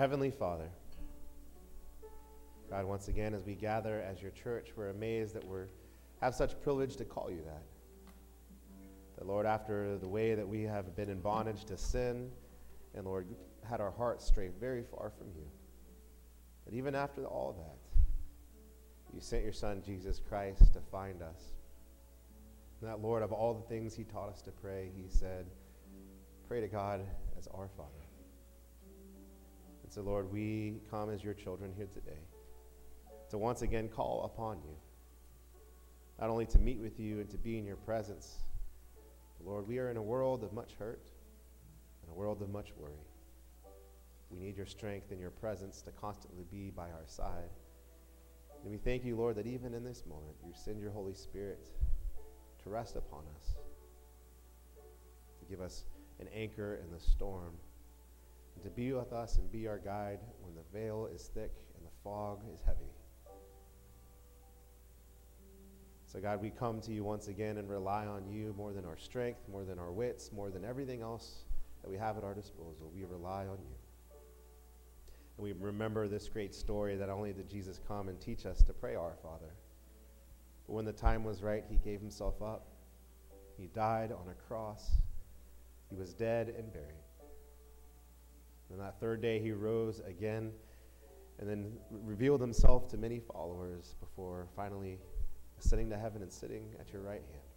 Heavenly Father, God, once again, as we gather as your church, we're amazed that we have such privilege to call you that. That, Lord, after the way that we have been in bondage to sin, and Lord, had our hearts stray very far from you, that even after all that, you sent your Son, Jesus Christ, to find us. And that, Lord, of all the things he taught us to pray, he said, Pray to God as our Father. And so, Lord, we come as your children here today to once again call upon you, not only to meet with you and to be in your presence, but Lord, we are in a world of much hurt and a world of much worry. We need your strength and your presence to constantly be by our side. And we thank you, Lord, that even in this moment, you send your Holy Spirit to rest upon us, to give us an anchor in the storm, and to be with us and be our guide when the veil is thick and the fog is heavy. So, God, we come to you once again and rely on you more than our strength, more than our wits, more than everything else that we have at our disposal. We rely on you. And we remember this great story that only did Jesus come and teach us to pray our Father. But when the time was right, he gave himself up. He died on a cross. He was dead and buried. And that third day, he rose again and then revealed himself to many followers before finally ascending to heaven and sitting at your right hand.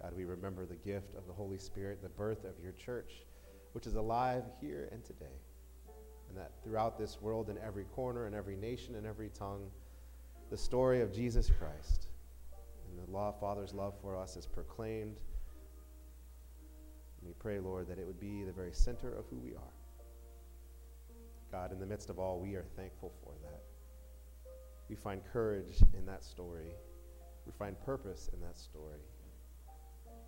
God, we remember the gift of the Holy Spirit, the birth of your church, which is alive here and today. And that throughout this world, in every corner, in every nation, in every tongue, the story of Jesus Christ and the law, of Father's love for us is proclaimed. And we pray, Lord, that it would be the very center of who we are. God, in the midst of all, we are thankful for that. We find courage in that story. We find purpose in that story.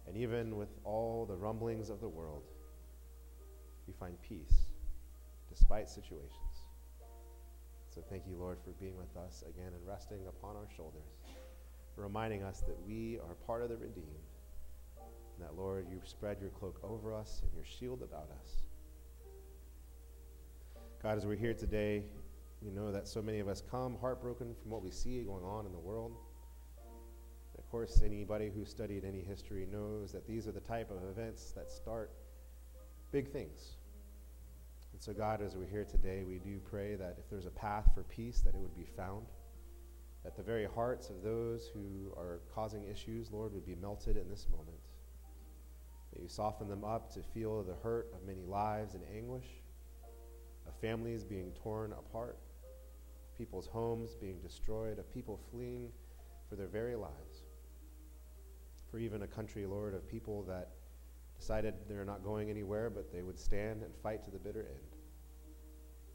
And even with all the rumblings of the world, we find peace despite situations. So thank you, Lord, for being with us again and resting upon our shoulders, reminding us that we are part of the redeemed. And that, Lord, you spread your cloak over us and your shield about us. God, as we're here today, we know that so many of us come heartbroken from what we see going on in the world. Of course, anybody who studied any history knows that these are the type of events that start big things. And so, God, as we're here today, we do pray that if there's a path for peace, that it would be found. That the very hearts of those who are causing issues, Lord, would be melted in this moment. You soften them up to feel the hurt of many lives and anguish, of families being torn apart, people's homes being destroyed, of people fleeing for their very lives. For even a country, Lord, of people that decided they're not going anywhere, but they would stand and fight to the bitter end.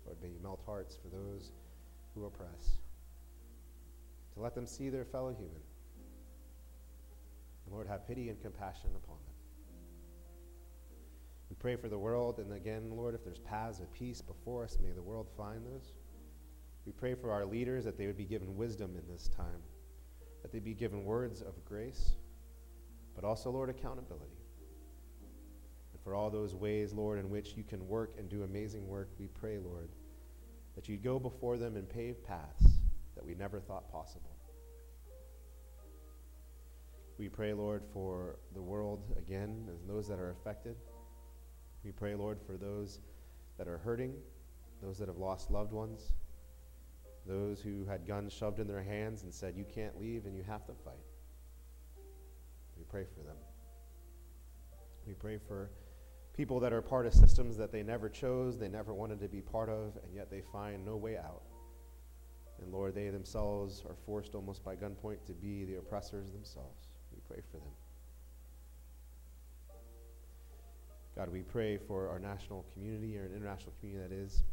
Lord, may you melt hearts for those who oppress, to let them see their fellow human. Lord, have pity and compassion upon them. Pray for the world, and again, Lord, if there's paths of peace before us, may the world find those. We pray for our leaders that they would be given wisdom in this time, that they be given words of grace, but also, Lord, accountability And for all those ways, Lord, in which you can work and do amazing work, we pray, Lord, that you'd go before them and pave paths that we never thought possible. We pray, Lord, for the world again and those that are affected. We pray, Lord, for those that are hurting, those that have lost loved ones, those who had guns shoved in their hands and said, You can't leave and you have to fight. We pray for them. We pray for people that are part of systems that they never chose, they never wanted to be part of, and yet they find no way out. And Lord, they themselves are forced almost by gunpoint to be the oppressors themselves. We pray for them. God, we pray for our national community, or an international community that is.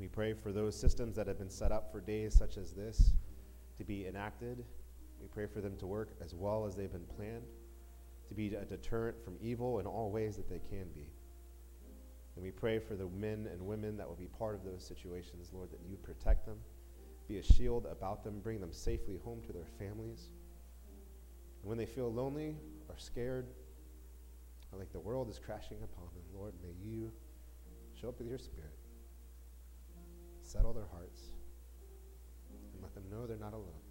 We pray for those systems that have been set up for days such as this to be enacted. We pray for them to work as well as they've been planned to be a deterrent from evil in all ways that they can be. And we pray for the men and women that will be part of those situations, Lord, that you protect them, be a shield about them, bring them safely home to their families. And when they feel lonely or scared, like the world is crashing upon them, Lord, may you show up with your spirit settle their hearts, and let them know they're not alone.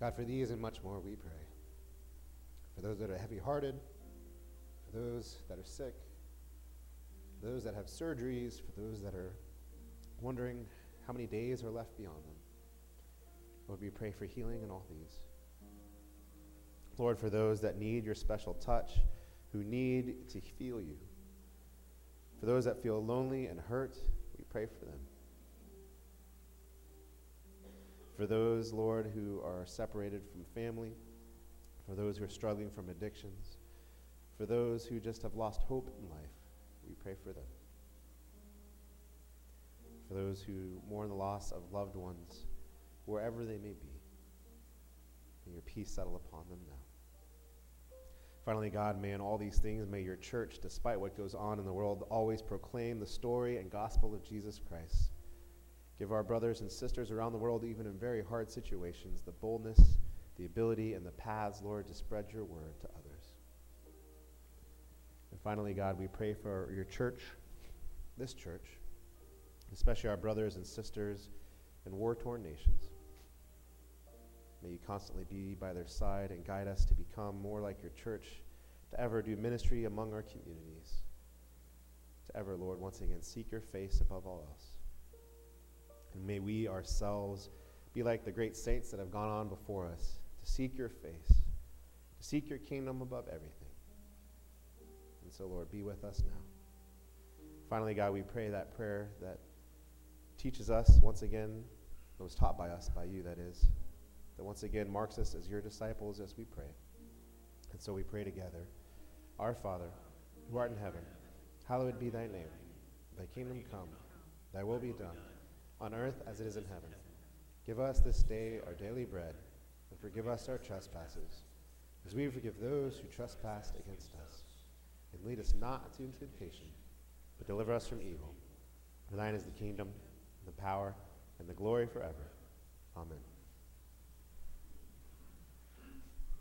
God, for these and much more we pray. For those that are heavy hearted, for those that are sick, for those that have surgeries, for those that are wondering how many days are left beyond them. Lord, we pray for healing in all these. Lord, for those that need your special touch, who need to feel you. For those that feel lonely and hurt, we pray for them. For those, Lord, who are separated from family, for those who are struggling from addictions, for those who just have lost hope in life, we pray for them. For those who mourn the loss of loved ones, wherever they may be, may your peace settle upon them now. Finally, God, may in all these things, may your church, despite what goes on in the world, always proclaim the story and gospel of Jesus Christ. Give our brothers and sisters around the world, even in very hard situations, the boldness, the ability, and the paths, Lord, to spread your word to others. And finally, God, we pray for your church, this church, especially our brothers and sisters in war torn nations. May you constantly be by their side and guide us to become more like your church, to ever do ministry among our communities, to ever, Lord, once again seek your face above all else. And may we ourselves be like the great saints that have gone on before us, to seek your face, to seek your kingdom above everything. And so, Lord, be with us now. Finally, God, we pray that prayer that teaches us once again, that was taught by us, by you, that is that once again marks us as your disciples as we pray. And so we pray together Our Father, who art in heaven, hallowed be thy name. Thy kingdom come, thy will be done, on earth as it is in heaven. Give us this day our daily bread, and forgive us our trespasses, as we forgive those who trespass against us. And lead us not into temptation, but deliver us from evil. For thine is the kingdom, and the power, and the glory forever. Amen.